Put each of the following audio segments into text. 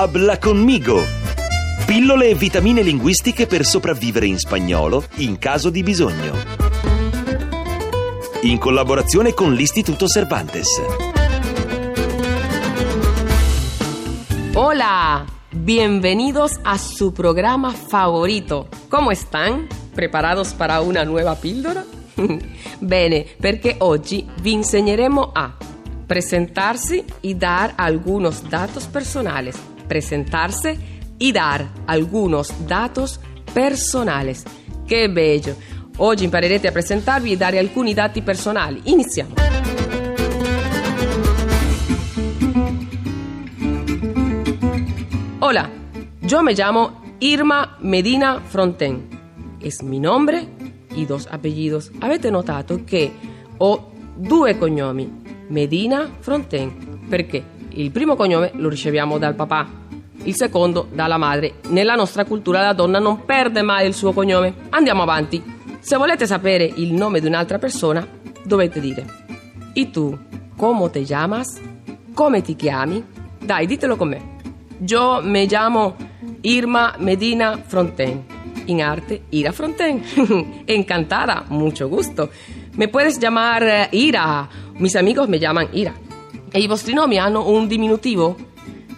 Habla conmigo! Pillole e vitamine linguistiche per sopravvivere in spagnolo in caso di bisogno. In collaborazione con l'Istituto Cervantes. Hola, bienvenidos a su programa favorito. ¿Cómo están? ¿Preparados para una nuova pildora? Bene, perché oggi vi insegneremo a presentarsi y dar algunos datos personales. Presentarse y dar algunos datos personales. Che bello! Oggi imparerete a presentarvi e dare alcuni dati personali. Iniziamo! Hola, yo me llamo Irma Medina Fronten. Es mi nombre y dos apellidos. Avete notato che ho due cognomi, Medina Fronten, perché il primo cognome lo riceviamo dal papà, il secondo dalla madre. Nella nostra cultura la donna non perde mai il suo cognome. Andiamo avanti. Se volete sapere il nome di un'altra persona, dovete dire: E tu, come ti chiamas? Come ti chiami? Dai, ditelo con me. Yo me llamo Irma Medina Fronten. In arte, Ira Fronten. Encantada, mucho gusto. Me puedes llamar eh, Ira. Mis amigos me llaman Ira. E i vostri nomi hanno un diminutivo?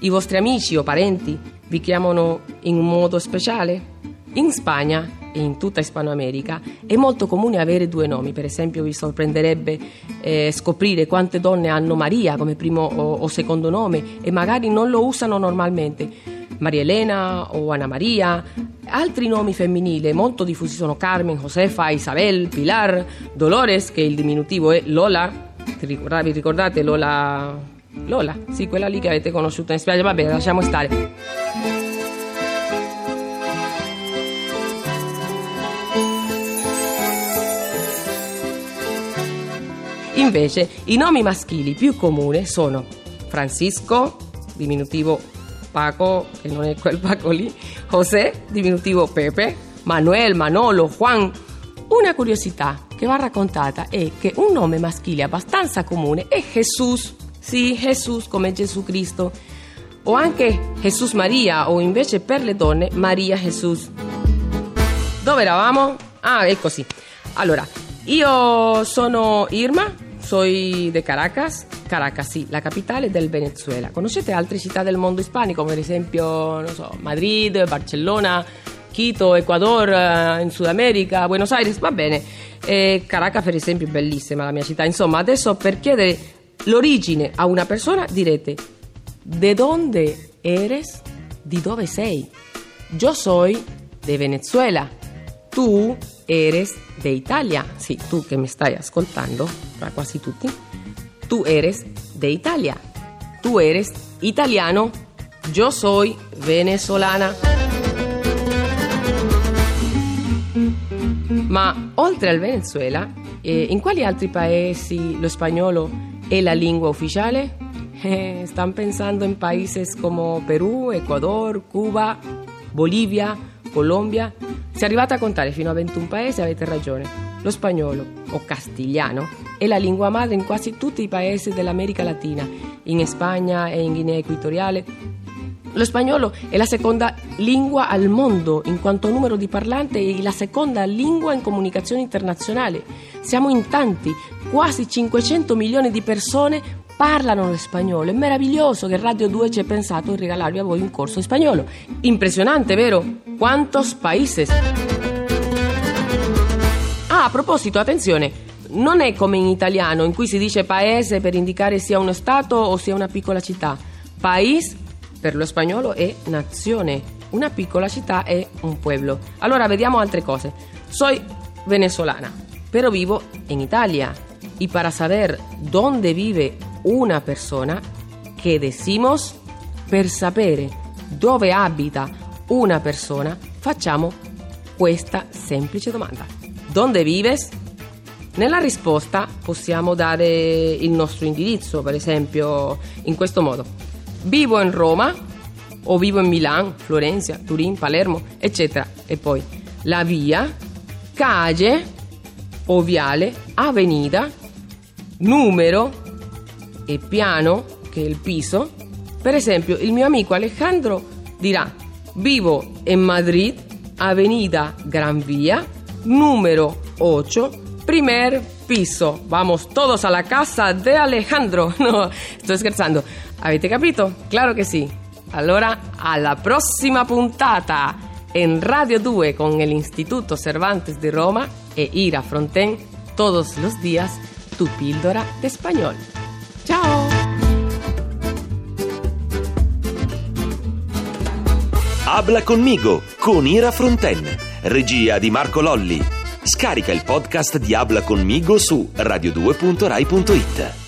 I vostri amici o parenti vi chiamano in un modo speciale? In Spagna e in tutta Ispanoamerica è molto comune avere due nomi, per esempio vi sorprenderebbe eh, scoprire quante donne hanno Maria come primo o, o secondo nome e magari non lo usano normalmente. Maria Elena o Anna Maria, altri nomi femminili molto diffusi sono Carmen, Josefa, Isabel, Pilar, Dolores, che il diminutivo è Lola. Vi ricordate Lola? Lola, sì, quella lì che avete conosciuto in spiaggia, vabbè, lasciamo stare. Invece, i nomi maschili più comuni sono Francisco, diminutivo Paco, che non è quel Paco lì, José, diminutivo Pepe, Manuel, Manolo, Juan. Una curiosità che va raccontata è che un nome maschile abbastanza comune è Jesus. Sì, Jesus come Gesù Cristo. O anche Jesus Maria, o invece per le donne Maria Jesus. Dove eravamo? Ah, è così. Allora, io sono Irma, soy de Caracas. Caracas, sì, la capitale del Venezuela. Conoscete altre città del mondo ispanico, per esempio, non so, Madrid, Barcellona, Quito, Ecuador, eh, in Sud America, Buenos Aires? Va bene. Eh, Caracas, per esempio, è bellissima la mia città. Insomma, adesso per chiedere l'origine a una persona direte ¿De dónde eres? ¿Di dove sei? Yo soy de Venezuela. Tu eres de Italia. Sì, tu che mi stai ascoltando, tra quasi tutti. Tu eres de Italia. Tu eres italiano. Yo soy venezolana. Ma oltre al Venezuela, eh, in quali altri paesi lo spagnolo è la lingua ufficiale? Eh, están pensando en países como Perù, Ecuador, Cuba, Bolivia, Colombia. Se arrivate a contare fino a 21 paesi avete ragione. Lo spagnolo, o castigliano, è la lingua madre in quasi tutti i paesi dell'America Latina, in Spagna e in Guinea Equatoriale. Lo spagnolo è la seconda lingua al mondo in quanto numero di parlanti e la seconda lingua in comunicazione internazionale. Siamo in tanti, quasi 500 milioni di persone parlano lo spagnolo. È meraviglioso che Radio 2 ci ha pensato di regalarvi a voi un corso in spagnolo. Impressionante, vero? Quantos países? Ah, a proposito, attenzione, non è come in italiano in cui si dice paese per indicare sia uno stato o sia una piccola città. País per lo spagnolo è nazione, una piccola città è un pueblo. Allora vediamo altre cose. Soy venezolana, però vivo in Italia. Y para saber dónde vive una persona, che decimos? Per sapere dove abita una persona, facciamo questa semplice domanda. Dove vives? Nella risposta possiamo dare il nostro indirizzo, per esempio in questo modo. Vivo in Roma o vivo in Milano, Florenza, Turin, Palermo, eccetera. E poi la via, calle o viale, avenida, numero e piano, che è il piso, Per esempio, il mio amico Alejandro dirà: Vivo in Madrid, Avenida Gran Via, numero 8, primer piso. Vamos todos a la casa de Alejandro. No, sto scherzando. Avete capito? Claro che sì. Allora, alla prossima puntata in Radio 2 con el Instituto Cervantes de Roma e Ira Fronten todos los días tu píldora de español. Ciao! Habla conmigo con Ira Fronten, regia di Marco Lolli. Scarica il podcast di Habla conmigo su radio2.rai.it.